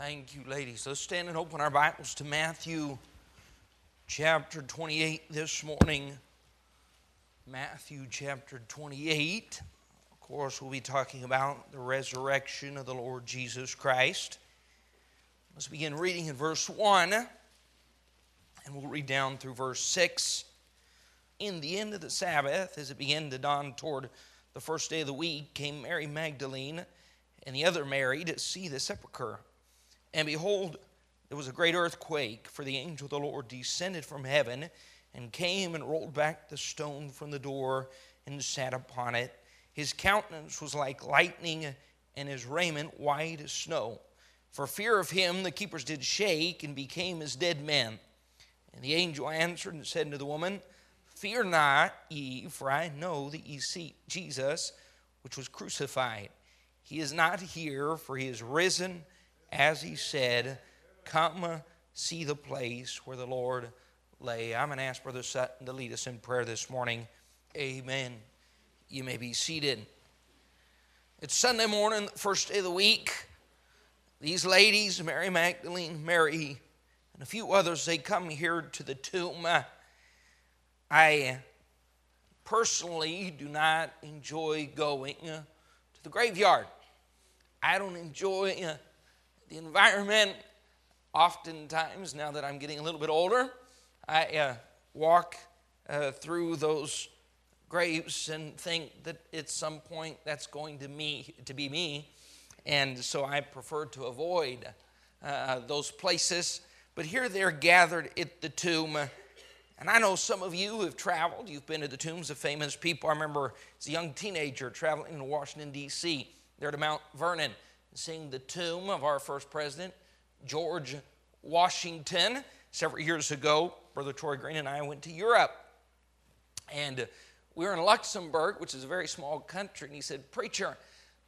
Thank you, ladies. Let's stand and open our Bibles to Matthew chapter 28 this morning. Matthew chapter 28. Of course, we'll be talking about the resurrection of the Lord Jesus Christ. Let's begin reading in verse 1, and we'll read down through verse 6. In the end of the Sabbath, as it began to dawn toward the first day of the week, came Mary Magdalene and the other Mary to see the sepulchre. And behold, there was a great earthquake, for the angel of the Lord descended from heaven and came and rolled back the stone from the door and sat upon it. His countenance was like lightning, and his raiment white as snow. For fear of him, the keepers did shake and became as dead men. And the angel answered and said to the woman, Fear not, Eve, for I know that ye seek Jesus, which was crucified. He is not here, for he is risen, as he said. Come see the place where the Lord lay. I'm going to ask Brother Sutton to lead us in prayer this morning. Amen. You may be seated. It's Sunday morning, first day of the week. These ladies, Mary Magdalene, Mary, and a few others, they come here to the tomb. I personally do not enjoy going to the graveyard. I don't enjoy the environment. Oftentimes, now that I'm getting a little bit older, I uh, walk uh, through those graves and think that at some point that's going to me to be me, and so I prefer to avoid uh, those places. But here they're gathered at the tomb. And I know some of you have traveled. You've been to the tombs of famous people. I remember as a young teenager traveling to Washington, D.C there to Mount Vernon, seeing the tomb of our first president, George Washington. Several years ago, Brother Troy Green and I went to Europe. And we were in Luxembourg, which is a very small country. And he said, Preacher,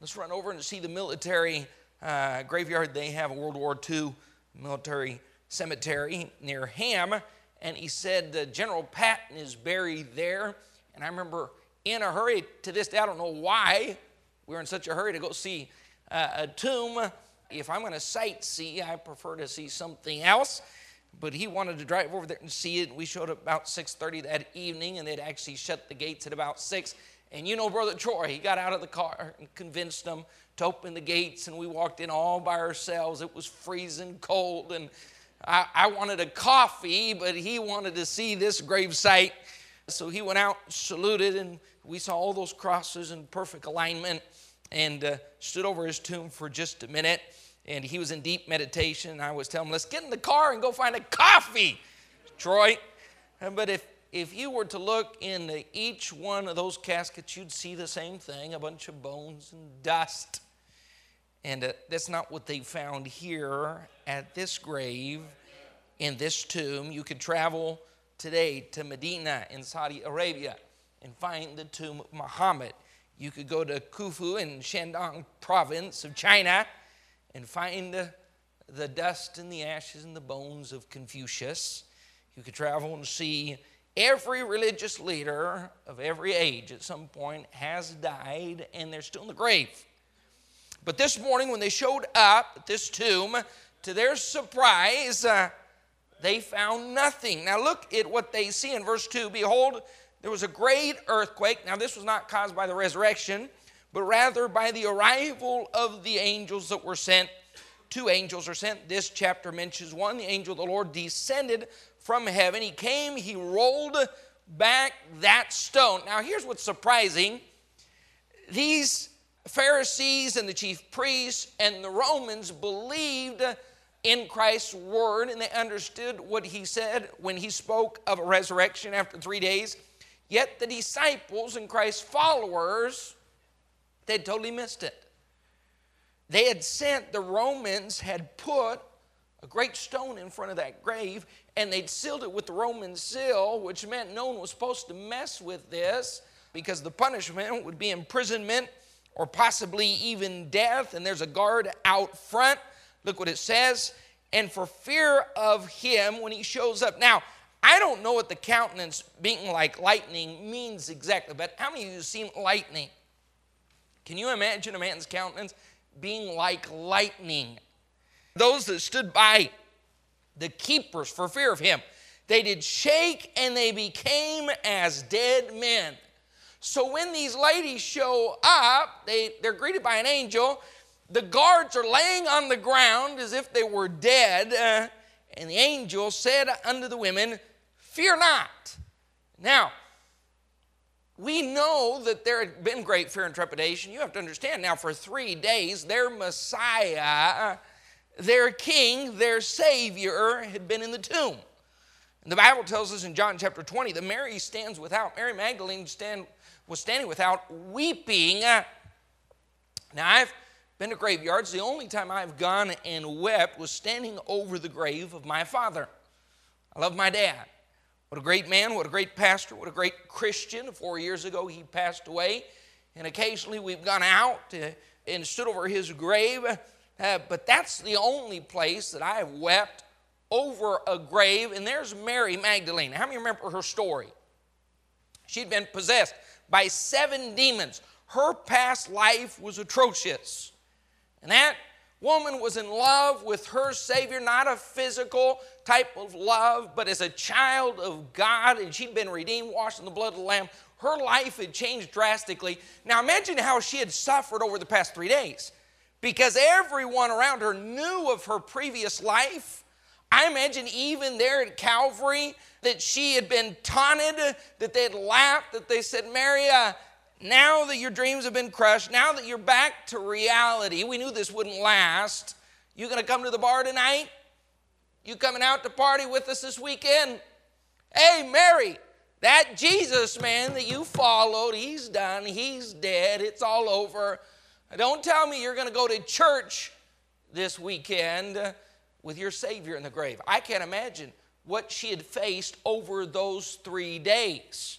let's run over and see the military uh, graveyard they have, a World War II military cemetery near Hamm. And he said, uh, General Patton is buried there. And I remember in a hurry to this day, I don't know why, we were in such a hurry to go see uh, a tomb. If I'm going to sightsee, I prefer to see something else. But he wanted to drive over there and see it. We showed up about 6:30 that evening, and they'd actually shut the gates at about six. And you know, Brother Troy, he got out of the car and convinced them to open the gates, and we walked in all by ourselves. It was freezing cold, and I, I wanted a coffee, but he wanted to see this grave site. So he went out, saluted, and we saw all those crosses in perfect alignment and uh, stood over his tomb for just a minute. And he was in deep meditation. I was telling him, let's get in the car and go find a coffee, Troy. But if, if you were to look in each one of those caskets, you'd see the same thing a bunch of bones and dust. And uh, that's not what they found here at this grave, in this tomb. You could travel today to Medina in Saudi Arabia and find the tomb of Muhammad. You could go to Qufu in Shandong province of China and find the, the dust and the ashes and the bones of Confucius. You could travel and see every religious leader of every age at some point has died and they're still in the grave. But this morning, when they showed up at this tomb, to their surprise, uh, they found nothing. Now, look at what they see in verse 2 Behold, there was a great earthquake. Now, this was not caused by the resurrection, but rather by the arrival of the angels that were sent. Two angels are sent. This chapter mentions one. The angel of the Lord descended from heaven. He came, he rolled back that stone. Now, here's what's surprising these Pharisees and the chief priests and the Romans believed in Christ's word and they understood what he said when he spoke of a resurrection after three days. Yet the disciples and Christ's followers, they'd totally missed it. They had sent, the Romans had put a great stone in front of that grave and they'd sealed it with the Roman seal, which meant no one was supposed to mess with this because the punishment would be imprisonment or possibly even death. And there's a guard out front. Look what it says. And for fear of him when he shows up. Now, I don't know what the countenance being like lightning means exactly, but how many of you have seen lightning? Can you imagine a man's countenance being like lightning? those that stood by, the keepers for fear of him. They did shake and they became as dead men. So when these ladies show up, they, they're greeted by an angel. The guards are laying on the ground as if they were dead. Uh, and the angel said unto the women, Fear not. Now, we know that there had been great fear and trepidation. You have to understand now, for three days, their Messiah, their King, their Savior had been in the tomb. And the Bible tells us in John chapter 20 that Mary stands without, Mary Magdalene stand, was standing without, weeping. Now, I've been to graveyards. The only time I've gone and wept was standing over the grave of my father. I love my dad. What a great man, what a great pastor, what a great Christian. Four years ago, he passed away. And occasionally we've gone out and stood over his grave. Uh, but that's the only place that I have wept over a grave. And there's Mary Magdalene. How many remember her story? She'd been possessed by seven demons. Her past life was atrocious. And that woman was in love with her Savior, not a physical type of love, but as a child of God, and she'd been redeemed, washed in the blood of the Lamb. Her life had changed drastically. Now imagine how she had suffered over the past three days because everyone around her knew of her previous life. I imagine even there at Calvary that she had been taunted, that they had laughed, that they said, Mary, uh, now that your dreams have been crushed, now that you're back to reality, we knew this wouldn't last. You gonna come to the bar tonight? You coming out to party with us this weekend? Hey, Mary, that Jesus man that you followed, he's done, he's dead, it's all over. Don't tell me you're gonna go to church this weekend with your Savior in the grave. I can't imagine what she had faced over those three days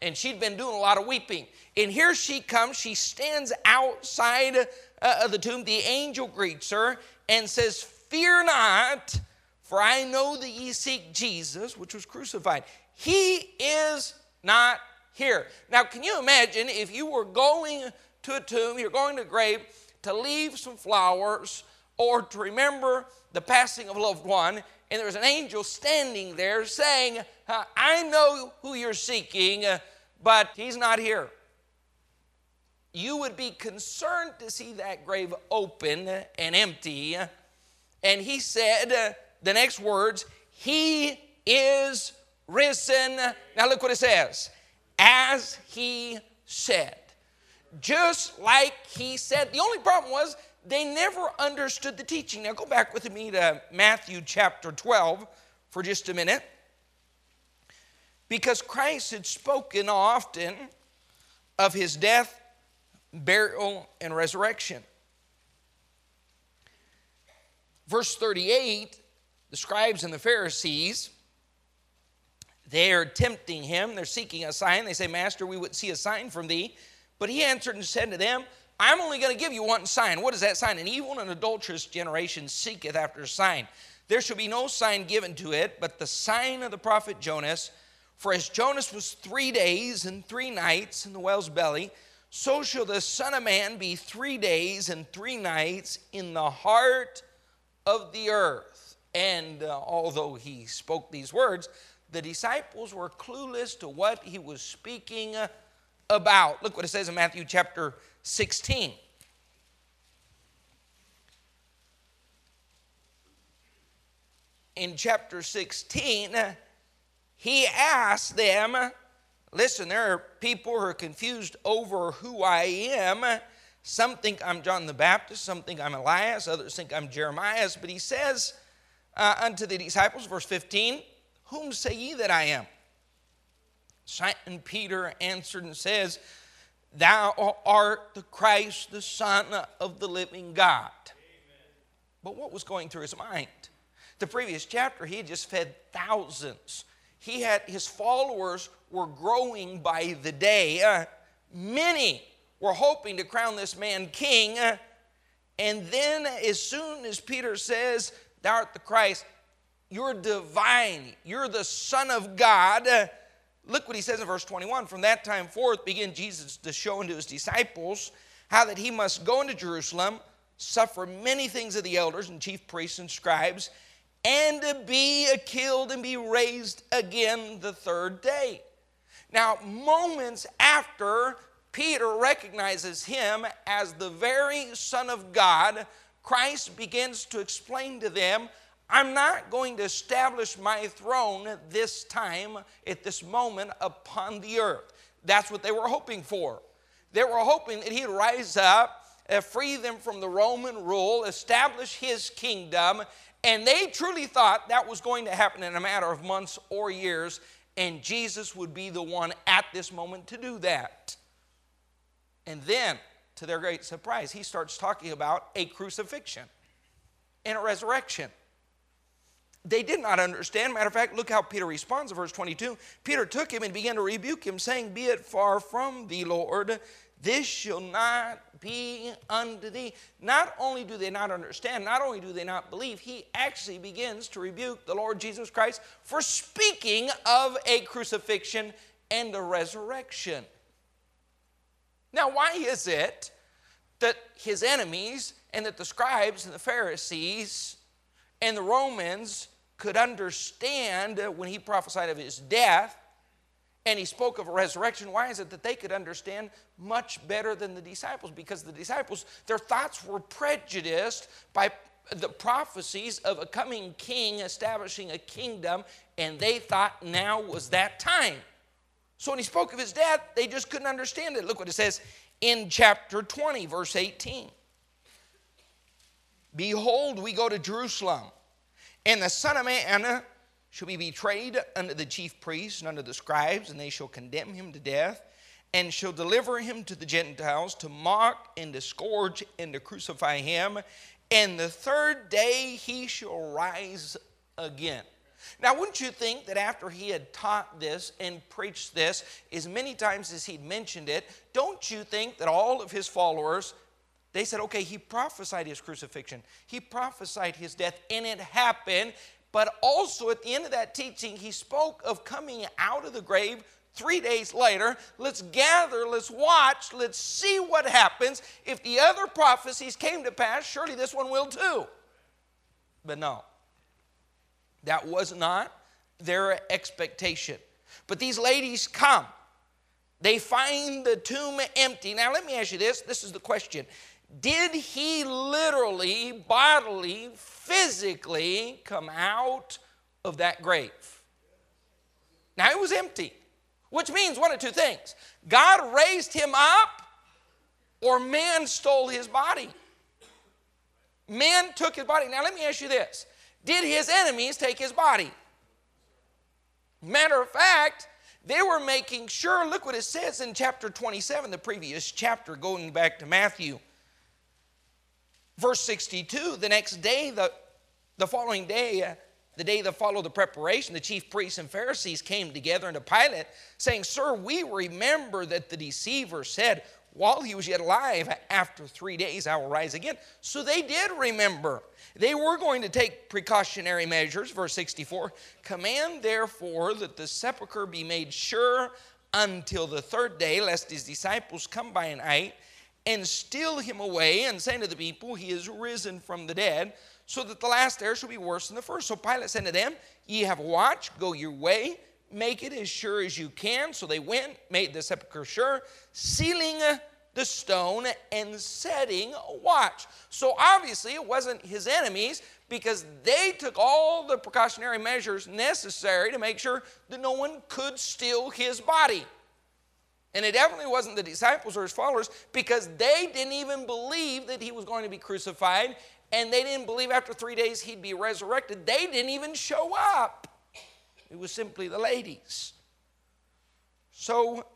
and she'd been doing a lot of weeping. And here she comes, she stands outside uh, of the tomb. The angel greets her and says, Fear not, for I know that ye seek Jesus, which was crucified. He is not here. Now, can you imagine if you were going to a tomb, you're going to a grave to leave some flowers or to remember the passing of a loved one, and there's an angel standing there saying, I know who you're seeking, uh, but he's not here. You would be concerned to see that grave open and empty. And he said uh, the next words, He is risen. Now look what it says. As he said. Just like he said. The only problem was they never understood the teaching. Now go back with me to Matthew chapter 12 for just a minute. Because Christ had spoken often of his death, burial, and resurrection. Verse 38 the scribes and the Pharisees, they are tempting him. They're seeking a sign. They say, Master, we would see a sign from thee. But he answered and said to them, I'm only going to give you one sign. What is that sign? An evil and adulterous generation seeketh after a sign. There shall be no sign given to it, but the sign of the prophet Jonas. For as Jonas was three days and three nights in the whale's belly, so shall the Son of Man be three days and three nights in the heart of the earth. And uh, although he spoke these words, the disciples were clueless to what he was speaking about. Look what it says in Matthew chapter 16. In chapter 16, he asked them, Listen, there are people who are confused over who I am. Some think I'm John the Baptist, some think I'm Elias, others think I'm Jeremiah. But he says uh, unto the disciples, verse 15, Whom say ye that I am? Simon Peter answered and says, Thou art the Christ, the Son of the living God. Amen. But what was going through his mind? The previous chapter, he had just fed thousands. He had his followers were growing by the day. Uh, many were hoping to crown this man king. Uh, and then, as soon as Peter says, Thou art the Christ, you're divine, you're the Son of God. Uh, Look what he says in verse 21. From that time forth began Jesus to show unto his disciples how that he must go into Jerusalem, suffer many things of the elders and chief priests and scribes, and to be killed and be raised again the third day. Now, moments after Peter recognizes him as the very Son of God, Christ begins to explain to them, I'm not going to establish my throne this time, at this moment, upon the earth. That's what they were hoping for. They were hoping that he'd rise up, uh, free them from the Roman rule, establish his kingdom, and they truly thought that was going to happen in a matter of months or years, and Jesus would be the one at this moment to do that. And then, to their great surprise, he starts talking about a crucifixion and a resurrection. They did not understand. Matter of fact, look how Peter responds in verse 22. Peter took him and began to rebuke him, saying, Be it far from thee, Lord, this shall not be unto thee. Not only do they not understand, not only do they not believe, he actually begins to rebuke the Lord Jesus Christ for speaking of a crucifixion and a resurrection. Now, why is it that his enemies and that the scribes and the Pharisees and the Romans could understand when he prophesied of his death and he spoke of a resurrection. Why is it that they could understand much better than the disciples? Because the disciples, their thoughts were prejudiced by the prophecies of a coming king establishing a kingdom, and they thought now was that time. So when he spoke of his death, they just couldn't understand it. Look what it says in chapter 20, verse 18. Behold, we go to Jerusalem, and the Son of Man shall be betrayed unto the chief priests and unto the scribes, and they shall condemn him to death, and shall deliver him to the Gentiles to mock and to scourge and to crucify him. And the third day he shall rise again. Now, wouldn't you think that after he had taught this and preached this as many times as he'd mentioned it, don't you think that all of his followers they said, okay, he prophesied his crucifixion, he prophesied his death, and it happened. But also at the end of that teaching, he spoke of coming out of the grave three days later. Let's gather, let's watch, let's see what happens. If the other prophecies came to pass, surely this one will too. But no, that was not their expectation. But these ladies come. They find the tomb empty. Now, let me ask you this this is the question did he literally, bodily, physically come out of that grave? Now it was empty, which means one of two things God raised him up, or man stole his body. Man took his body. Now let me ask you this Did his enemies take his body? Matter of fact, they were making sure, look what it says in chapter 27, the previous chapter, going back to Matthew. Verse 62 the next day, the, the following day, uh, the day that followed the preparation, the chief priests and Pharisees came together unto Pilate, saying, Sir, we remember that the deceiver said, while he was yet alive, after three days I will rise again. So they did remember. They were going to take precautionary measures. Verse 64 Command therefore that the sepulchre be made sure until the third day, lest his disciples come by night and steal him away, and saying to the people, He is risen from the dead, so that the last there shall be worse than the first. So Pilate said to them, Ye have a watch, go your way, make it as sure as you can. So they went, made the sepulchre sure, sealing the stone and setting a watch. So obviously it wasn't his enemies because they took all the precautionary measures necessary to make sure that no one could steal his body. And it definitely wasn't the disciples or his followers because they didn't even believe that he was going to be crucified and they didn't believe after three days he'd be resurrected. They didn't even show up. It was simply the ladies. So,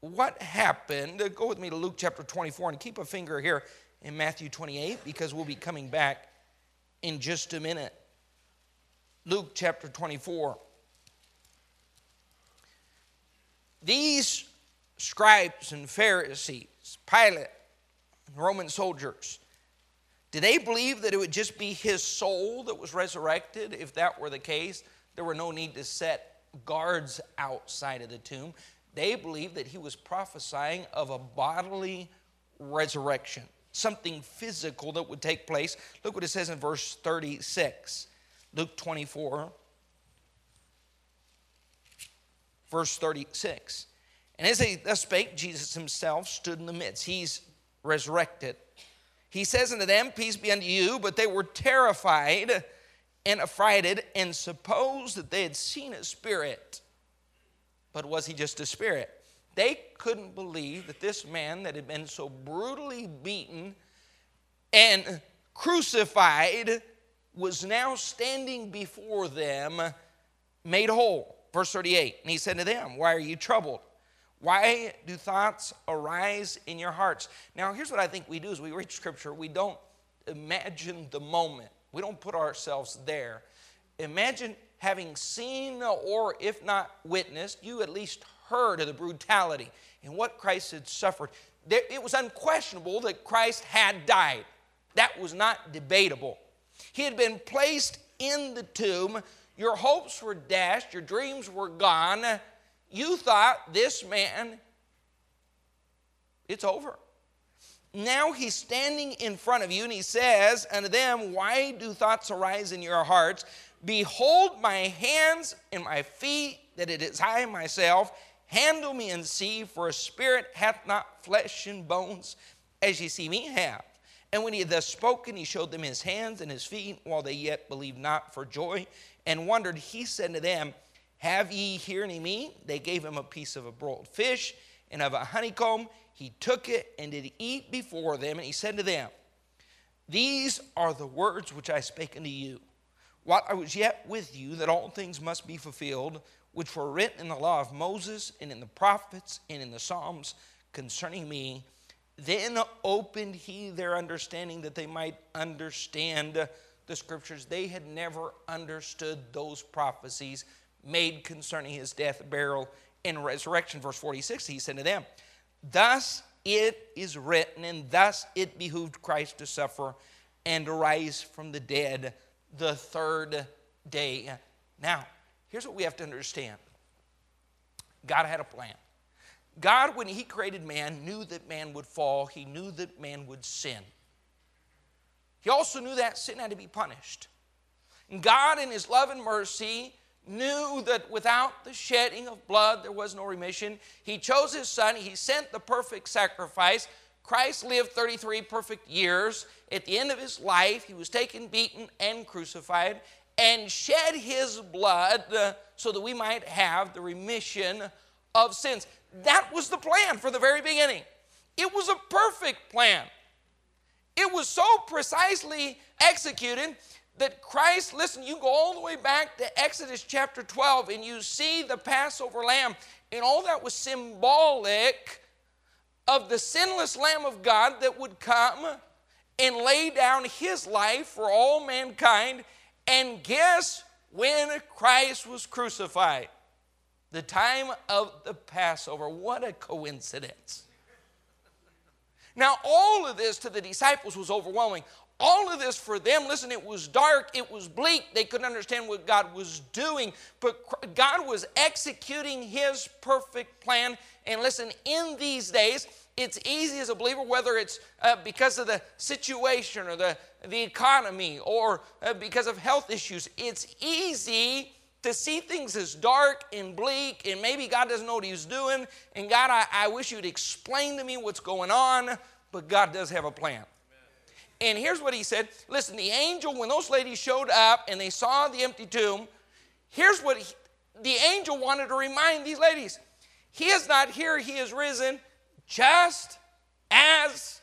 what happened? Uh, go with me to Luke chapter 24 and keep a finger here in Matthew 28 because we'll be coming back in just a minute. Luke chapter 24. These scribes and Pharisees, Pilate, Roman soldiers, did they believe that it would just be his soul that was resurrected? If that were the case, there were no need to set guards outside of the tomb. They believed that he was prophesying of a bodily resurrection. something physical that would take place. Look what it says in verse 36. Luke 24, verse 36. And as he thus spake, Jesus himself stood in the midst. He's resurrected. He says unto them, Peace be unto you. But they were terrified and affrighted and supposed that they had seen a spirit. But was he just a spirit? They couldn't believe that this man that had been so brutally beaten and crucified was now standing before them made whole. Verse 38 And he said to them, Why are you troubled? Why do thoughts arise in your hearts? Now, here's what I think we do as we read scripture we don't imagine the moment, we don't put ourselves there. Imagine having seen or, if not witnessed, you at least heard of the brutality and what Christ had suffered. It was unquestionable that Christ had died. That was not debatable. He had been placed in the tomb. Your hopes were dashed, your dreams were gone. You thought this man, it's over. Now he's standing in front of you and he says unto them, Why do thoughts arise in your hearts? Behold my hands and my feet, that it is I myself. Handle me and see, for a spirit hath not flesh and bones, as ye see me have. And when he had thus spoken, he showed them his hands and his feet, while they yet believed not for joy and wondered. He said to them, Have ye here any meat? They gave him a piece of a broiled fish and of a honeycomb. He took it and did eat before them, and he said to them, These are the words which I spake unto you while I was yet with you, that all things must be fulfilled, which were written in the law of Moses and in the prophets and in the Psalms concerning me. Then opened he their understanding that they might understand the scriptures. They had never understood those prophecies made concerning his death, burial, and resurrection. Verse 46, he said to them, Thus it is written, and thus it behooved Christ to suffer and to rise from the dead the third day. Now, here's what we have to understand God had a plan. God, when He created man, knew that man would fall, He knew that man would sin. He also knew that sin had to be punished. And God, in His love and mercy, knew that without the shedding of blood there was no remission. He chose His Son, He sent the perfect sacrifice. Christ lived 33 perfect years. At the end of his life, he was taken, beaten, and crucified, and shed his blood uh, so that we might have the remission of sins. That was the plan for the very beginning. It was a perfect plan. It was so precisely executed that Christ, listen, you go all the way back to Exodus chapter 12 and you see the Passover lamb, and all that was symbolic of the sinless Lamb of God that would come and lay down his life for all mankind. And guess when Christ was crucified? The time of the Passover. What a coincidence. Now, all of this to the disciples was overwhelming. All of this for them, listen, it was dark, it was bleak. They couldn't understand what God was doing, but God was executing His perfect plan. And listen, in these days, it's easy as a believer, whether it's uh, because of the situation or the, the economy or uh, because of health issues, it's easy to see things as dark and bleak, and maybe God doesn't know what He's doing. And God, I, I wish you'd explain to me what's going on, but God does have a plan. And here's what He said Listen, the angel, when those ladies showed up and they saw the empty tomb, here's what he, the angel wanted to remind these ladies He is not here, He is risen just as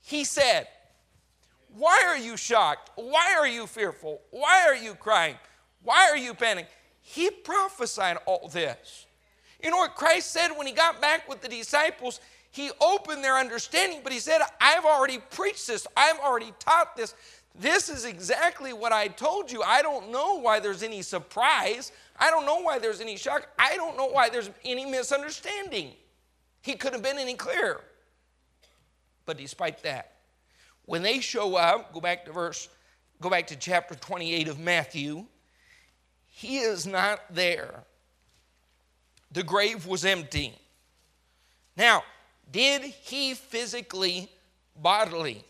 he said. Why are you shocked? Why are you fearful? Why are you crying? Why are you panicking? He prophesied all this. You know what Christ said when he got back with the disciples? He opened their understanding, but he said, I've already preached this, I've already taught this. This is exactly what I told you. I don't know why there's any surprise. I don't know why there's any shock. I don't know why there's any misunderstanding. He couldn't have been any clearer. But despite that, when they show up, go back to verse, go back to chapter 28 of Matthew, he is not there. The grave was empty. Now, did he physically bodily,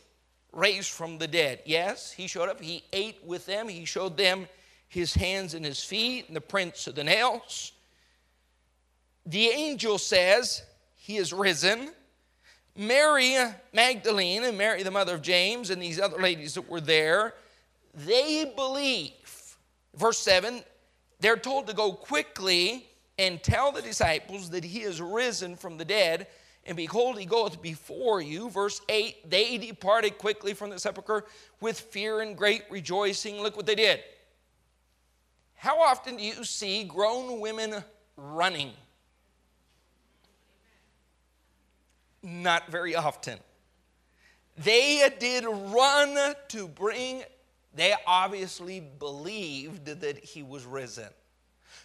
raise from the dead. Yes, he showed up. He ate with them. He showed them his hands and his feet and the prints of the nails. The angel says he is risen. Mary Magdalene and Mary, the mother of James, and these other ladies that were there, they believe. Verse 7 they're told to go quickly and tell the disciples that he is risen from the dead. And behold, he goeth before you. Verse 8 they departed quickly from the sepulchre with fear and great rejoicing. Look what they did. How often do you see grown women running? Not very often. They did run to bring, they obviously believed that he was risen.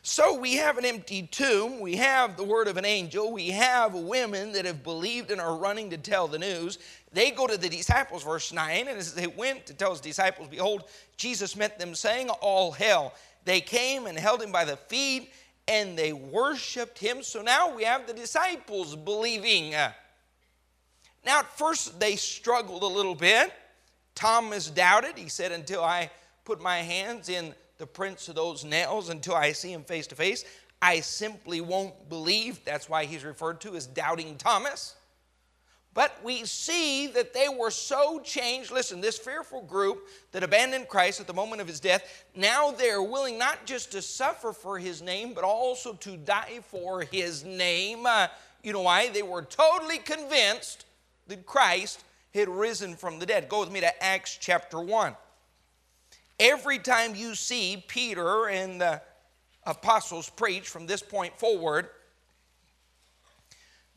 So we have an empty tomb, we have the word of an angel, we have women that have believed and are running to tell the news. They go to the disciples, verse 9, and as they went to tell his disciples, behold, Jesus met them, saying, All hell. They came and held him by the feet and they worshiped him. So now we have the disciples believing. Now, at first, they struggled a little bit. Thomas doubted. He said, Until I put my hands in the prints of those nails until I see him face to face. I simply won't believe. That's why he's referred to as doubting Thomas. But we see that they were so changed. Listen, this fearful group that abandoned Christ at the moment of his death, now they're willing not just to suffer for his name, but also to die for his name. Uh, you know why? They were totally convinced that Christ had risen from the dead. Go with me to Acts chapter 1. Every time you see Peter and the apostles preach from this point forward,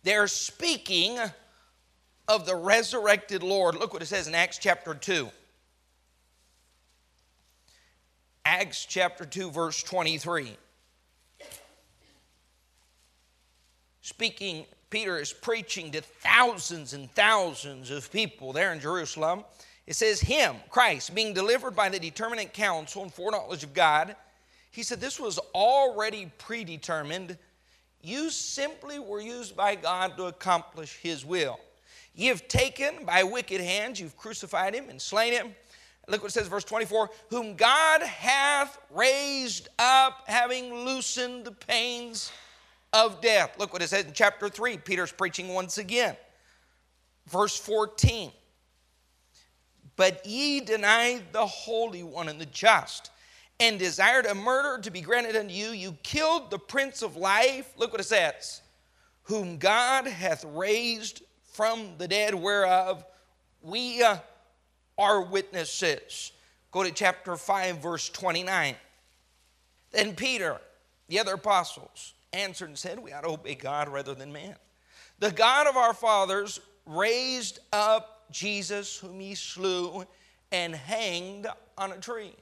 they're speaking of the resurrected Lord. Look what it says in Acts chapter 2. Acts chapter 2, verse 23. Speaking, Peter is preaching to thousands and thousands of people there in Jerusalem. It says, Him, Christ, being delivered by the determinate counsel and foreknowledge of God. He said, This was already predetermined. You simply were used by God to accomplish His will. Ye have taken by wicked hands, you've crucified Him and slain Him. Look what it says, verse 24 Whom God hath raised up, having loosened the pains of death. Look what it says in chapter 3. Peter's preaching once again. Verse 14 but ye denied the Holy One and the just, and desired a murder to be granted unto you. You killed the Prince of Life. Look what it says. Whom God hath raised from the dead, whereof we uh, are witnesses. Go to chapter 5, verse 29. Then Peter, the other apostles, answered and said, We ought to obey God rather than man. The God of our fathers raised up Jesus, whom he slew and hanged on a tree.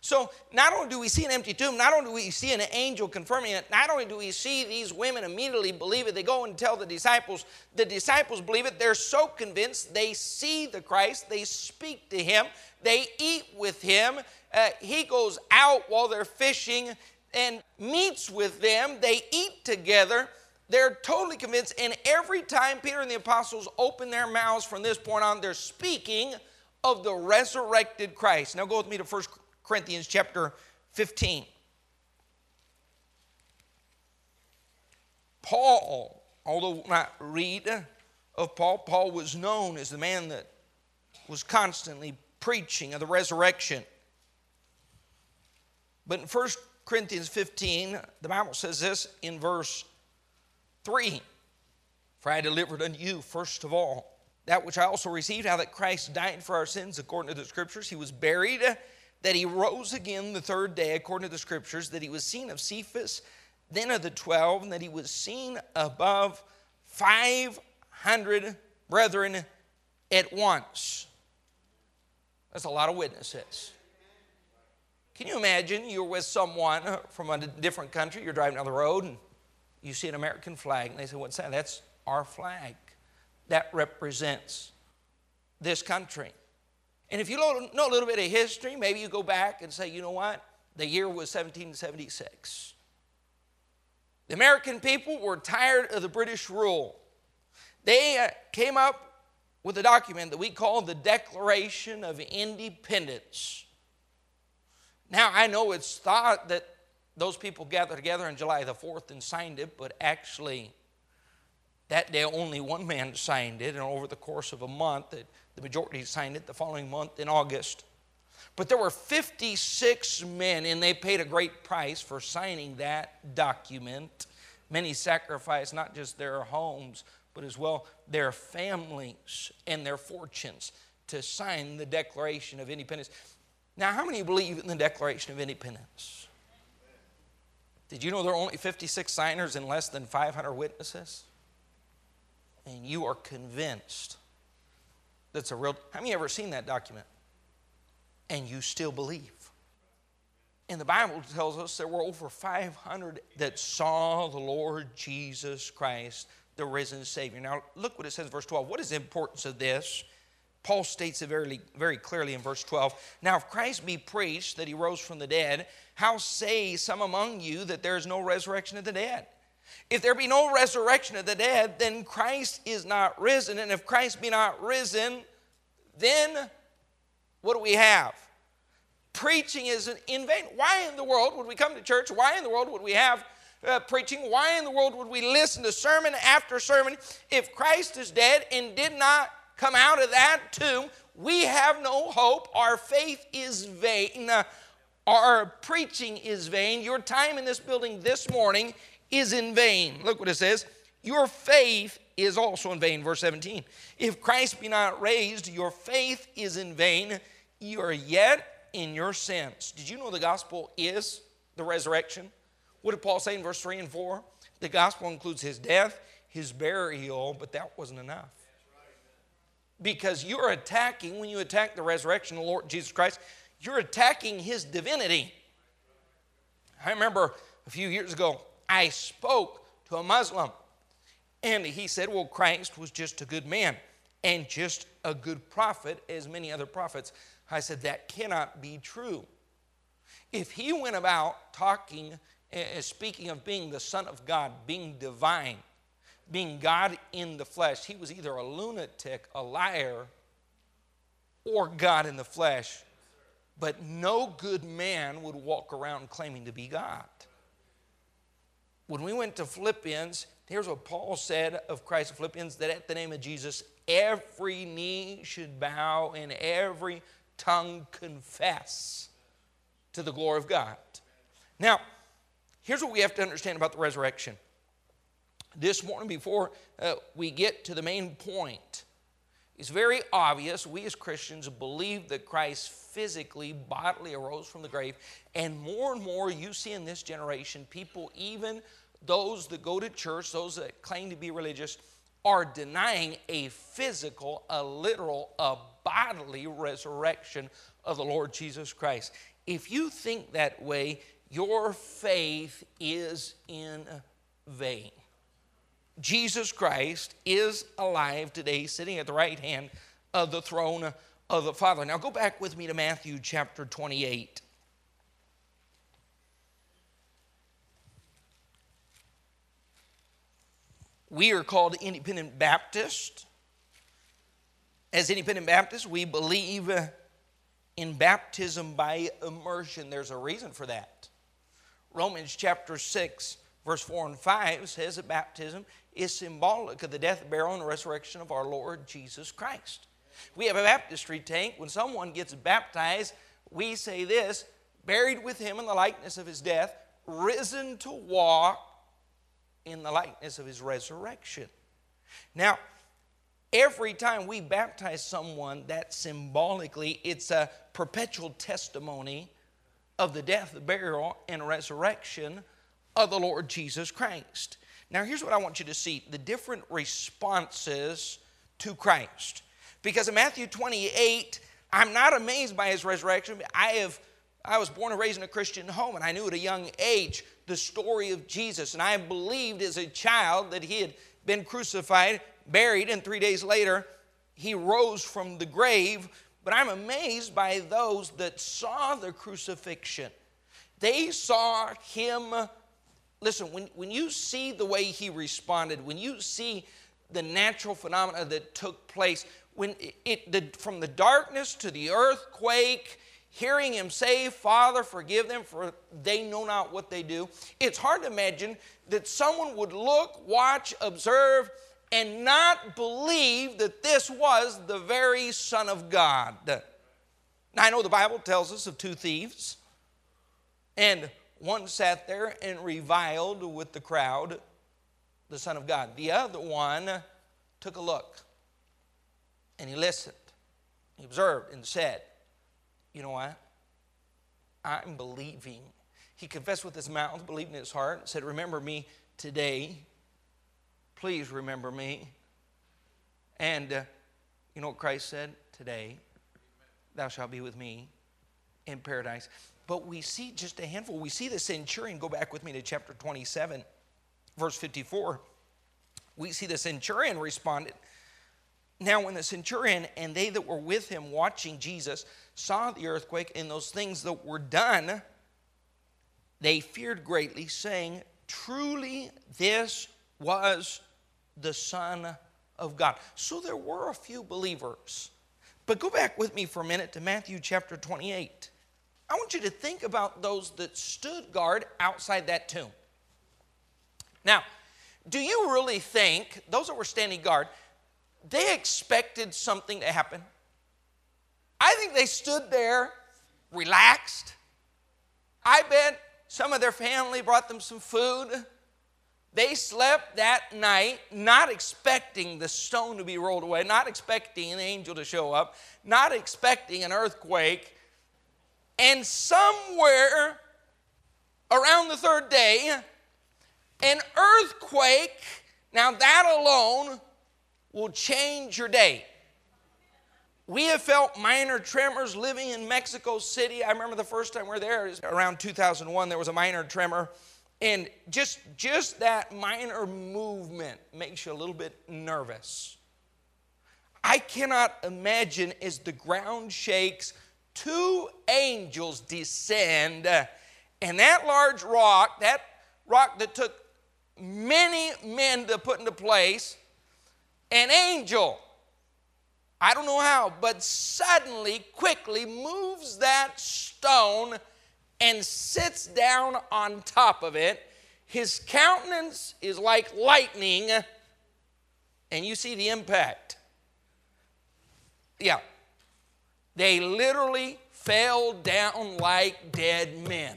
So, not only do we see an empty tomb, not only do we see an angel confirming it, not only do we see these women immediately believe it, they go and tell the disciples. The disciples believe it. They're so convinced. They see the Christ, they speak to him, they eat with him. Uh, he goes out while they're fishing and meets with them. They eat together. They're totally convinced, and every time Peter and the apostles open their mouths from this point on, they're speaking of the resurrected Christ. Now go with me to 1 Corinthians chapter 15. Paul, although not read of Paul, Paul was known as the man that was constantly preaching of the resurrection. But in 1 Corinthians 15, the Bible says this in verse 3 For I delivered unto you, first of all, that which I also received, how that Christ died for our sins according to the Scriptures. He was buried, that he rose again the third day according to the Scriptures, that he was seen of Cephas, then of the twelve, and that he was seen above 500 brethren at once. That's a lot of witnesses. Can you imagine you're with someone from a different country, you're driving down the road, and you see an American flag, and they say, What's that? That's our flag. That represents this country. And if you know a little bit of history, maybe you go back and say, You know what? The year was 1776. The American people were tired of the British rule. They uh, came up with a document that we call the Declaration of Independence. Now, I know it's thought that those people gathered together on July the 4th and signed it, but actually, that day only one man signed it, and over the course of a month, the majority signed it the following month in August. But there were 56 men, and they paid a great price for signing that document. Many sacrificed not just their homes, but as well their families and their fortunes to sign the Declaration of Independence. Now, how many believe in the Declaration of Independence? Did you know there are only 56 signers and less than 500 witnesses? And you are convinced that's a real. How many ever seen that document? And you still believe. And the Bible tells us there were over 500 that saw the Lord Jesus Christ, the risen Savior. Now, look what it says, verse 12. What is the importance of this? Paul states it very, very clearly in verse 12. Now, if Christ be preached that he rose from the dead, how say some among you that there is no resurrection of the dead? If there be no resurrection of the dead, then Christ is not risen. And if Christ be not risen, then what do we have? Preaching is in vain. Why in the world would we come to church? Why in the world would we have uh, preaching? Why in the world would we listen to sermon after sermon if Christ is dead and did not come out of that tomb, we have no hope. Our faith is vain. Our preaching is vain. Your time in this building this morning is in vain. Look what it says. Your faith is also in vain. Verse 17. If Christ be not raised, your faith is in vain. You are yet in your sins. Did you know the gospel is the resurrection? What did Paul say in verse 3 and 4? The gospel includes his death, his burial, but that wasn't enough because you're attacking, when you attack the resurrection of the Lord Jesus Christ, you're attacking his divinity. I remember a few years ago, I spoke to a Muslim, and he said, Well, Christ was just a good man and just a good prophet, as many other prophets. I said, That cannot be true. If he went about talking, uh, speaking of being the Son of God, being divine, being God in the flesh, he was either a lunatic, a liar, or God in the flesh. But no good man would walk around claiming to be God. When we went to Philippians, here's what Paul said of Christ in Philippians that at the name of Jesus, every knee should bow and every tongue confess to the glory of God. Now, here's what we have to understand about the resurrection this morning before uh, we get to the main point. It's very obvious we as Christians believe that Christ physically, bodily arose from the grave. And more and more you see in this generation, people, even those that go to church, those that claim to be religious, are denying a physical, a literal, a bodily resurrection of the Lord Jesus Christ. If you think that way, your faith is in vain. Jesus Christ is alive today, sitting at the right hand of the throne of the Father. Now go back with me to Matthew chapter 28. We are called Independent Baptist. As Independent Baptists, we believe in baptism by immersion. There's a reason for that. Romans chapter 6, verse 4 and 5 says that baptism is symbolic of the death, burial, and resurrection of our Lord Jesus Christ. We have a baptistry tank. When someone gets baptized, we say this buried with him in the likeness of his death, risen to walk in the likeness of his resurrection. Now, every time we baptize someone, that symbolically, it's a perpetual testimony of the death, burial, and resurrection of the Lord Jesus Christ. Now, here's what I want you to see the different responses to Christ. Because in Matthew 28, I'm not amazed by his resurrection. I have I was born and raised in a Christian home, and I knew at a young age the story of Jesus. And I believed as a child that he had been crucified, buried, and three days later he rose from the grave. But I'm amazed by those that saw the crucifixion. They saw him listen, when, when you see the way he responded, when you see the natural phenomena that took place, when it, the, from the darkness to the earthquake, hearing him say, Father, forgive them, for they know not what they do. It's hard to imagine that someone would look, watch, observe, and not believe that this was the very Son of God. Now, I know the Bible tells us of two thieves, and one sat there and reviled with the crowd the Son of God. The other one took a look and he listened. He observed and said, You know what? I'm believing. He confessed with his mouth, believed in his heart, said, Remember me today. Please remember me. And uh, you know what Christ said? Today, thou shalt be with me in paradise. But we see just a handful. We see the centurion. Go back with me to chapter 27, verse 54. We see the centurion responded. Now, when the centurion and they that were with him watching Jesus saw the earthquake and those things that were done, they feared greatly, saying, Truly, this was the Son of God. So there were a few believers. But go back with me for a minute to Matthew chapter 28. I want you to think about those that stood guard outside that tomb. Now, do you really think those that were standing guard, they expected something to happen? I think they stood there relaxed. I bet some of their family brought them some food. They slept that night not expecting the stone to be rolled away, not expecting an angel to show up, not expecting an earthquake, and somewhere around the third day, an earthquake, now that alone will change your day. We have felt minor tremors living in Mexico City. I remember the first time we were there, around 2001, there was a minor tremor. And just, just that minor movement makes you a little bit nervous. I cannot imagine as the ground shakes, two angels descend, and that large rock, that rock that took many men to put into place, an angel, I don't know how, but suddenly, quickly moves that stone and sits down on top of it. His countenance is like lightning, and you see the impact. Yeah, they literally fell down like dead men.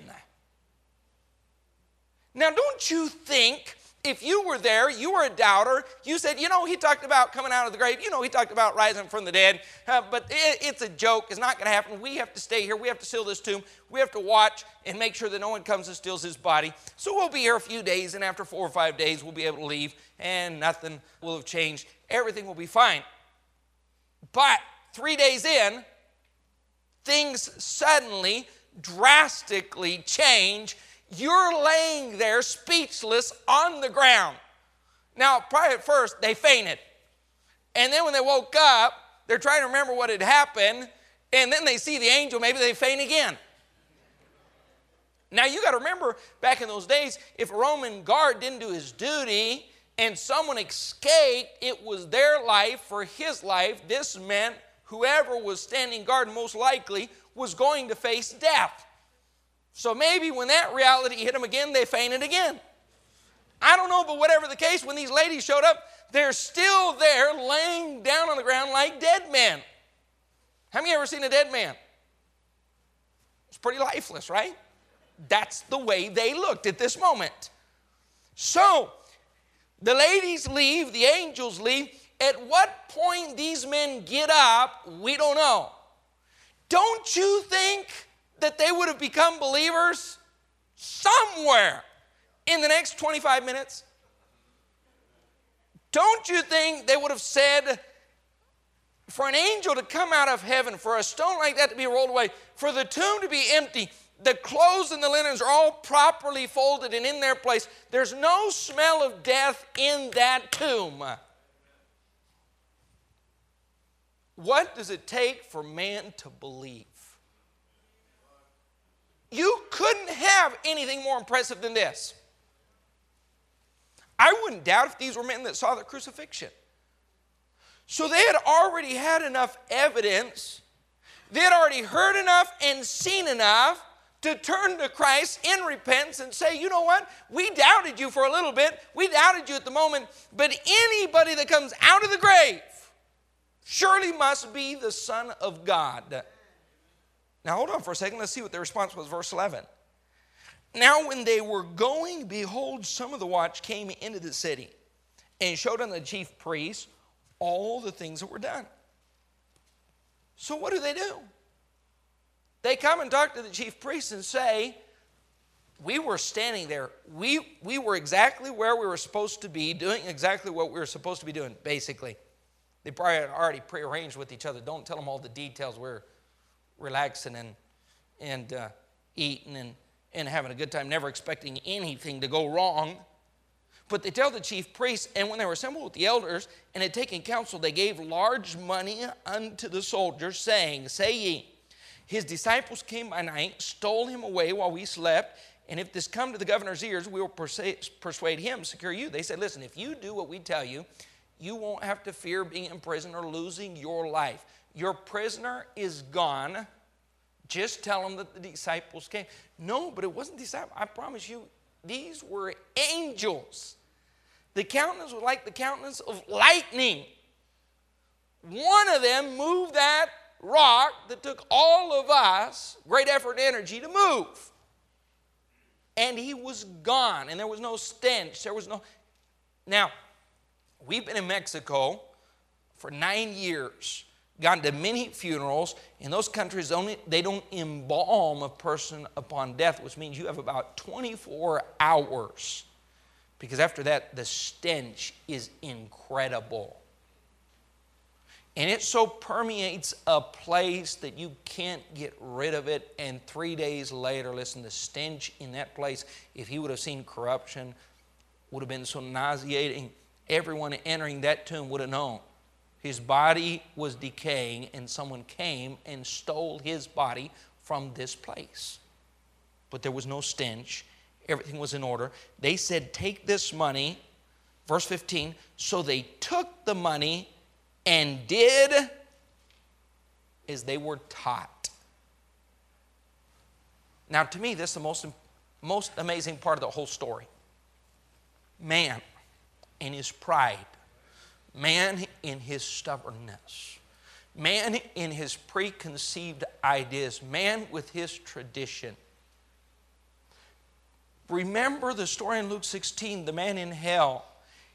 Now, don't you think if you were there, you were a doubter, you said, you know, he talked about coming out of the grave, you know, he talked about rising from the dead, uh, but it, it's a joke, it's not going to happen. We have to stay here, we have to seal this tomb, we have to watch and make sure that no one comes and steals his body. So we'll be here a few days, and after four or five days, we'll be able to leave, and nothing will have changed. Everything will be fine. But three days in, things suddenly drastically change. You're laying there speechless on the ground. Now, probably at first, they fainted. And then when they woke up, they're trying to remember what had happened. And then they see the angel, maybe they faint again. Now, you got to remember back in those days, if a Roman guard didn't do his duty and someone escaped, it was their life for his life. This meant whoever was standing guard most likely was going to face death. So maybe when that reality hit them again, they fainted again. I don't know, but whatever the case, when these ladies showed up, they're still there laying down on the ground like dead men. Have you ever seen a dead man? It's pretty lifeless, right? That's the way they looked at this moment. So, the ladies leave, the angels leave, at what point these men get up, we don't know. Don't you think that they would have become believers somewhere in the next 25 minutes? Don't you think they would have said, for an angel to come out of heaven, for a stone like that to be rolled away, for the tomb to be empty, the clothes and the linens are all properly folded and in their place. There's no smell of death in that tomb. What does it take for man to believe? You couldn't have anything more impressive than this. I wouldn't doubt if these were men that saw the crucifixion. So they had already had enough evidence, they had already heard enough and seen enough to turn to Christ in repentance and say, you know what? We doubted you for a little bit. We doubted you at the moment, but anybody that comes out of the grave surely must be the Son of God. Now, hold on for a second. Let's see what the response was. Verse 11. Now, when they were going, behold, some of the watch came into the city and showed unto the chief priests all the things that were done. So, what do they do? They come and talk to the chief priests and say, We were standing there. We, we were exactly where we were supposed to be, doing exactly what we were supposed to be doing, basically. They probably had already prearranged with each other. Don't tell them all the details. We're relaxing and, and uh, eating and, and having a good time, never expecting anything to go wrong. But they tell the chief priests, and when they were assembled with the elders and had taken counsel, they gave large money unto the soldiers, saying, Say ye, his disciples came by night, stole him away while we slept, and if this come to the governor's ears, we will persuade him, secure you. They said, Listen, if you do what we tell you, you won't have to fear being in prison or losing your life. Your prisoner is gone. Just tell them that the disciples came. No, but it wasn't disciples. I promise you, these were angels. The countenance was like the countenance of lightning. One of them moved that rock that took all of us great effort and energy to move. And he was gone, and there was no stench. There was no. Now, we've been in Mexico for nine years, gone to many funerals. In those countries, only, they don't embalm a person upon death, which means you have about 24 hours because after that, the stench is incredible. And it so permeates a place that you can't get rid of it. And three days later, listen, the stench in that place, if he would have seen corruption, would have been so nauseating. Everyone entering that tomb would have known. His body was decaying, and someone came and stole his body from this place. But there was no stench, everything was in order. They said, Take this money. Verse 15. So they took the money and did as they were taught. Now, to me, this is the most, most amazing part of the whole story. Man in his pride, man in his stubbornness, man in his preconceived ideas, man with his tradition Remember the story in Luke 16, the man in hell.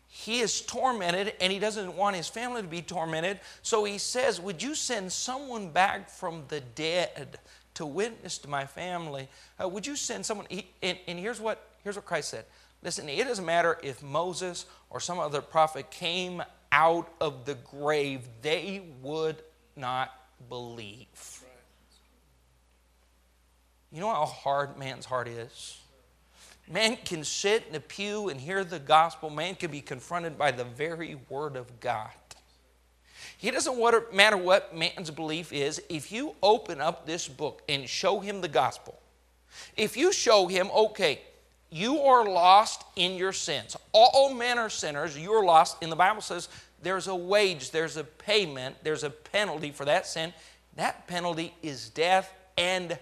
He is tormented and he doesn't want his family to be tormented. So he says, Would you send someone back from the dead to witness to my family? Uh, would you send someone? He, and, and here's, what, here's what Christ said Listen, it doesn't matter if Moses or some other prophet came out of the grave, they would not believe. You know how hard man's heart is? Man can sit in a pew and hear the gospel. Man can be confronted by the very word of God. It doesn't matter what man's belief is. If you open up this book and show him the gospel, if you show him, okay, you are lost in your sins. All men are sinners. You are lost. And the Bible says there's a wage, there's a payment, there's a penalty for that sin. That penalty is death and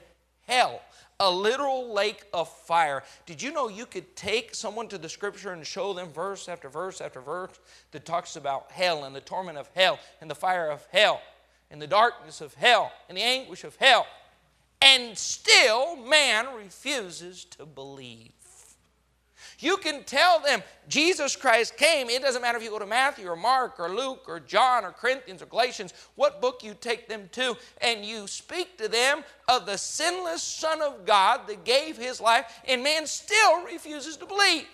hell a literal lake of fire. Did you know you could take someone to the scripture and show them verse after verse after verse that talks about hell and the torment of hell and the fire of hell and the darkness of hell and the anguish of hell, and still man refuses to believe? You can tell them Jesus Christ came. It doesn't matter if you go to Matthew or Mark or Luke or John or Corinthians or Galatians, what book you take them to, and you speak to them of the sinless Son of God that gave his life, and man still refuses to believe.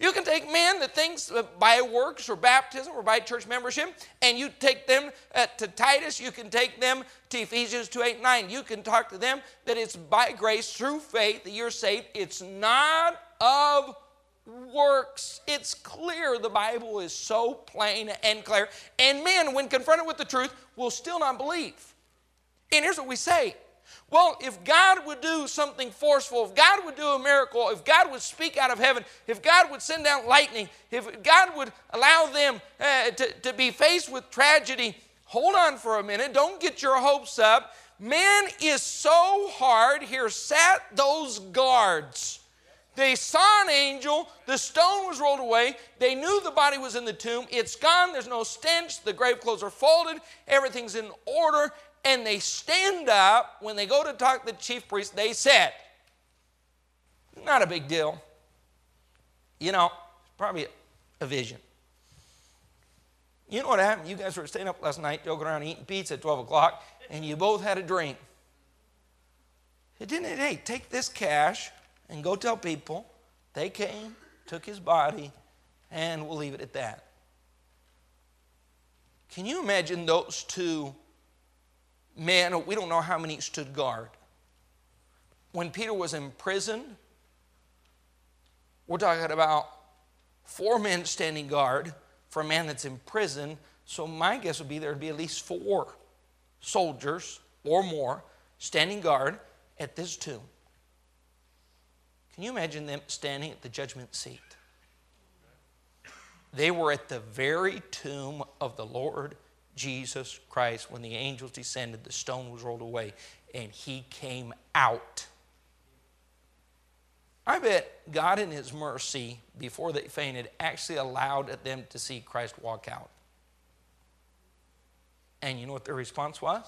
You can take men that thinks by works or baptism or by church membership, and you take them uh, to Titus, you can take them to Ephesians 2 8 9. You can talk to them that it's by grace through faith that you're saved. It's not of works. It's clear the Bible is so plain and clear. And men, when confronted with the truth, will still not believe. And here's what we say Well, if God would do something forceful, if God would do a miracle, if God would speak out of heaven, if God would send down lightning, if God would allow them uh, to, to be faced with tragedy, hold on for a minute. Don't get your hopes up. Man is so hard, here sat those guards. They saw an angel, the stone was rolled away, they knew the body was in the tomb, it's gone, there's no stench, the grave clothes are folded, everything's in order, and they stand up. When they go to talk to the chief priest, they said, Not a big deal. You know, probably a vision. You know what happened? You guys were staying up last night, joking around, eating pizza at 12 o'clock, and you both had a dream. It didn't, it? hey, take this cash and go tell people they came, took his body, and we'll leave it at that. Can you imagine those two men? We don't know how many stood guard. When Peter was in prison, we're talking about four men standing guard for a man that's in prison. So my guess would be there'd be at least four soldiers or more standing guard at this tomb. Can you imagine them standing at the judgment seat? They were at the very tomb of the Lord Jesus Christ when the angels descended, the stone was rolled away, and he came out. I bet God, in His mercy, before they fainted, actually allowed them to see Christ walk out. And you know what their response was?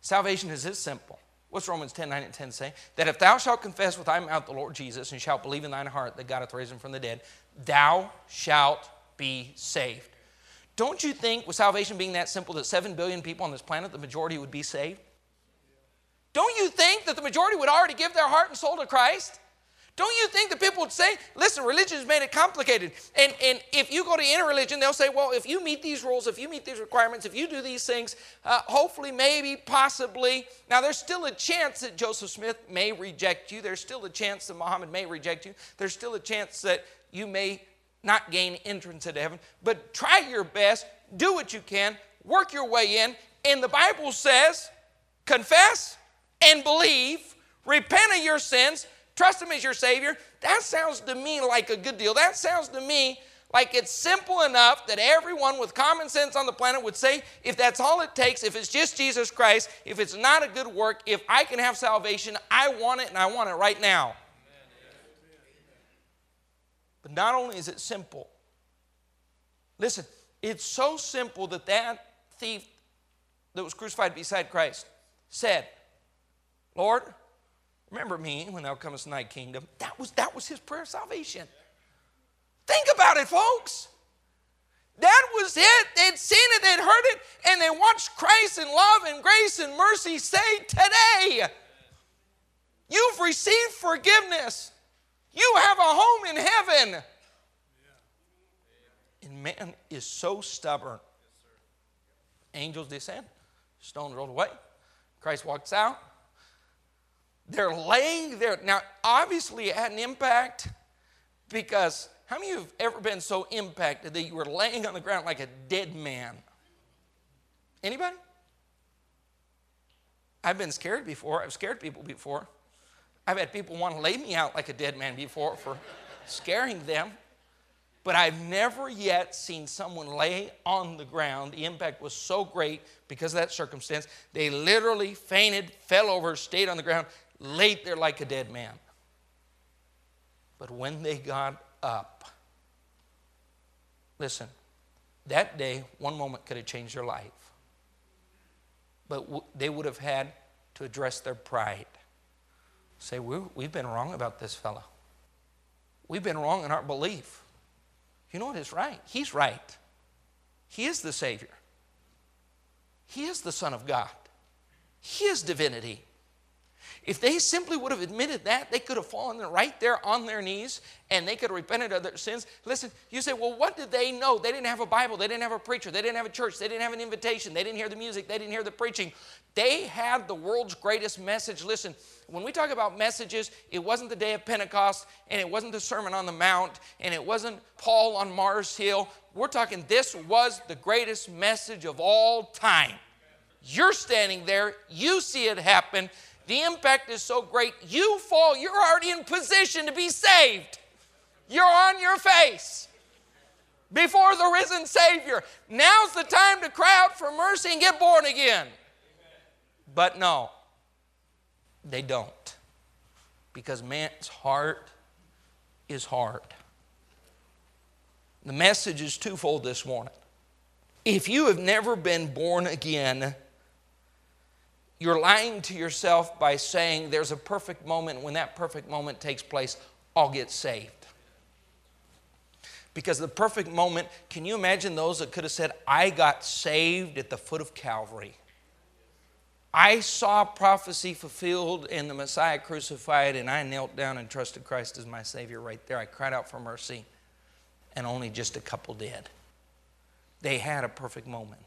Salvation is this simple. What's Romans 10 9 and 10 say? That if thou shalt confess with thy mouth the Lord Jesus and shalt believe in thine heart that God hath raised him from the dead, thou shalt be saved. Don't you think, with salvation being that simple, that 7 billion people on this planet, the majority would be saved? Don't you think that the majority would already give their heart and soul to Christ? Don't you think that people would say, listen, religion has made it complicated. And, and if you go to any religion, they'll say, well, if you meet these rules, if you meet these requirements, if you do these things, uh, hopefully, maybe, possibly. Now, there's still a chance that Joseph Smith may reject you. There's still a chance that Muhammad may reject you. There's still a chance that you may not gain entrance into heaven. But try your best, do what you can, work your way in. And the Bible says, confess and believe, repent of your sins Trust Him as your Savior. That sounds to me like a good deal. That sounds to me like it's simple enough that everyone with common sense on the planet would say, if that's all it takes, if it's just Jesus Christ, if it's not a good work, if I can have salvation, I want it and I want it right now. But not only is it simple, listen, it's so simple that that thief that was crucified beside Christ said, Lord, Remember me when thou comest in thy kingdom. That was, that was his prayer of salvation. Think about it, folks. That was it. They'd seen it, they'd heard it, and they watched Christ in love and grace and mercy say, Today, you've received forgiveness. You have a home in heaven. And man is so stubborn. Angels descend, stone rolled away. Christ walks out. They're laying there. Now, obviously, it had an impact because how many of you have ever been so impacted that you were laying on the ground like a dead man? Anybody? I've been scared before. I've scared people before. I've had people want to lay me out like a dead man before for scaring them. But I've never yet seen someone lay on the ground. The impact was so great because of that circumstance. They literally fainted, fell over, stayed on the ground laid there like a dead man. But when they got up, listen, that day, one moment could have changed their life. But w- they would have had to address their pride. Say, we've been wrong about this fellow. We've been wrong in our belief. You know what is right? He's right. He is the Savior. He is the Son of God. He is divinity. If they simply would have admitted that, they could have fallen right there on their knees and they could have repented of their sins. Listen, you say, well, what did they know? They didn't have a Bible, they didn't have a preacher, they didn't have a church, they didn't have an invitation, they didn't hear the music, they didn't hear the preaching. They had the world's greatest message. Listen, when we talk about messages, it wasn't the day of Pentecost and it wasn't the Sermon on the Mount and it wasn't Paul on Mars Hill. We're talking this was the greatest message of all time. You're standing there, you see it happen. The impact is so great, you fall, you're already in position to be saved. You're on your face before the risen Savior. Now's the time to cry out for mercy and get born again. But no, they don't. Because man's heart is hard. The message is twofold this morning. If you have never been born again, you're lying to yourself by saying there's a perfect moment. When that perfect moment takes place, I'll get saved. Because the perfect moment, can you imagine those that could have said, I got saved at the foot of Calvary? I saw prophecy fulfilled and the Messiah crucified, and I knelt down and trusted Christ as my Savior right there. I cried out for mercy, and only just a couple did. They had a perfect moment.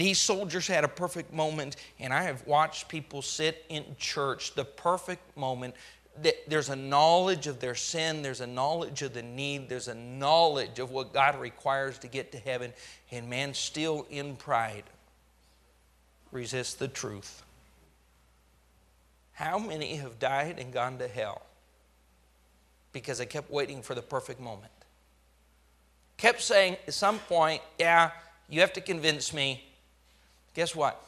These soldiers had a perfect moment, and I have watched people sit in church, the perfect moment. that There's a knowledge of their sin, there's a knowledge of the need, there's a knowledge of what God requires to get to heaven, and man, still in pride, resist the truth. How many have died and gone to hell because they kept waiting for the perfect moment? Kept saying at some point, yeah, you have to convince me. Guess what?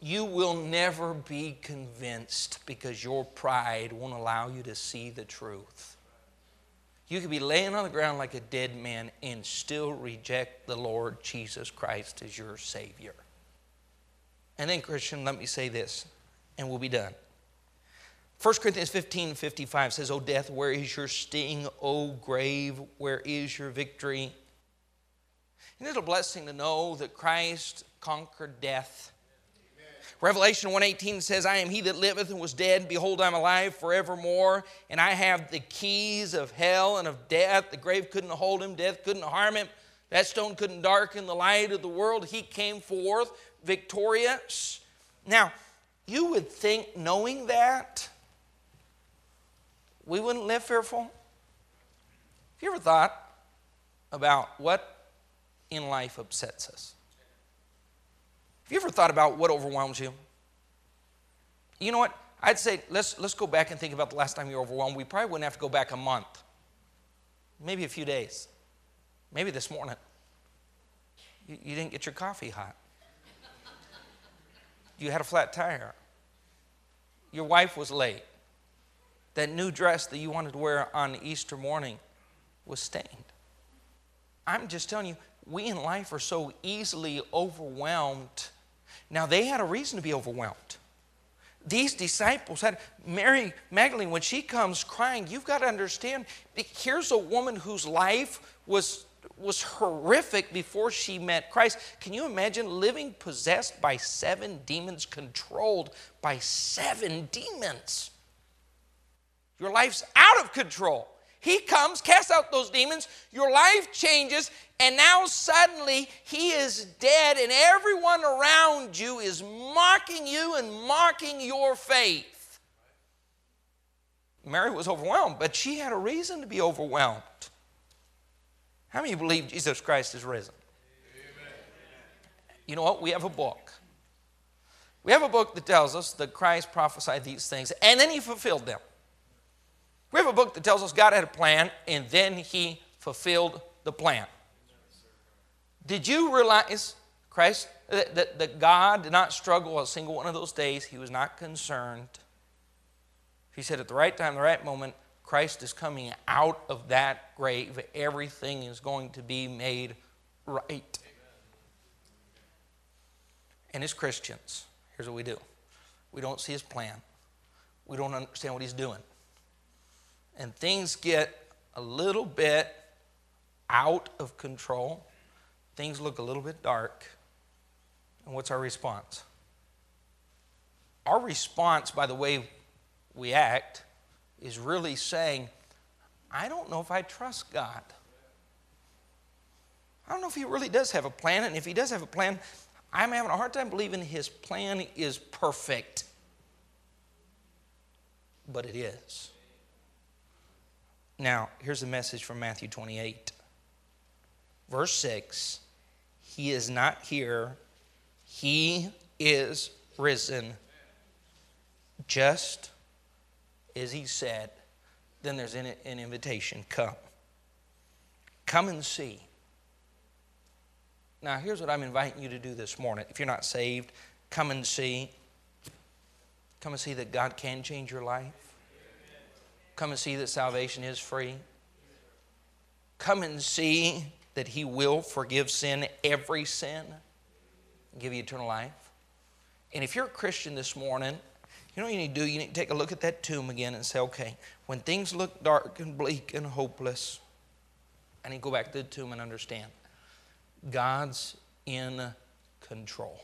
You will never be convinced because your pride won't allow you to see the truth. You could be laying on the ground like a dead man and still reject the Lord Jesus Christ as your Savior. And then, Christian, let me say this, and we'll be done. 1 Corinthians 15 55 says, O death, where is your sting? O grave, where is your victory? Isn't it a blessing to know that Christ conquered death? Amen. Revelation 1:18 says, I am he that liveth and was dead, behold, I'm alive forevermore, and I have the keys of hell and of death. The grave couldn't hold him, death couldn't harm him. That stone couldn't darken the light of the world. He came forth victorious. Now, you would think, knowing that, we wouldn't live fearful. Have you ever thought about what in life upsets us? Have you ever thought about what overwhelms you? You know what? I'd say let's, let's go back and think about the last time you were overwhelmed. We probably wouldn't have to go back a month, maybe a few days, maybe this morning. You, you didn't get your coffee hot you had a flat tire. Your wife was late. That new dress that you wanted to wear on Easter morning was stained. I'm just telling you, we in life are so easily overwhelmed. Now, they had a reason to be overwhelmed. These disciples had, Mary Magdalene, when she comes crying, you've got to understand, here's a woman whose life was was horrific before she met Christ. Can you imagine living possessed by seven demons, controlled by seven demons? Your life's out of control. He comes, casts out those demons, your life changes, and now suddenly he is dead, and everyone around you is mocking you and mocking your faith. Mary was overwhelmed, but she had a reason to be overwhelmed. How many believe Jesus Christ is risen? Amen. You know what? We have a book. We have a book that tells us that Christ prophesied these things and then he fulfilled them. We have a book that tells us God had a plan and then he fulfilled the plan. Did you realize Christ that, that, that God did not struggle a single one of those days? He was not concerned. He said at the right time, the right moment, Christ is coming out of that grave. Everything is going to be made right. And as Christians, here's what we do we don't see his plan, we don't understand what he's doing. And things get a little bit out of control, things look a little bit dark. And what's our response? Our response, by the way we act, is really saying, I don't know if I trust God. I don't know if He really does have a plan, and if He does have a plan, I'm having a hard time believing His plan is perfect. But it is. Now, here's a message from Matthew 28, verse 6 He is not here, He is risen. Just as he said, then there's an, an invitation come. Come and see. Now, here's what I'm inviting you to do this morning. If you're not saved, come and see. Come and see that God can change your life. Come and see that salvation is free. Come and see that He will forgive sin, every sin, and give you eternal life. And if you're a Christian this morning, you know what you need to do? You need to take a look at that tomb again and say, okay, when things look dark and bleak and hopeless, I need to go back to the tomb and understand God's in control.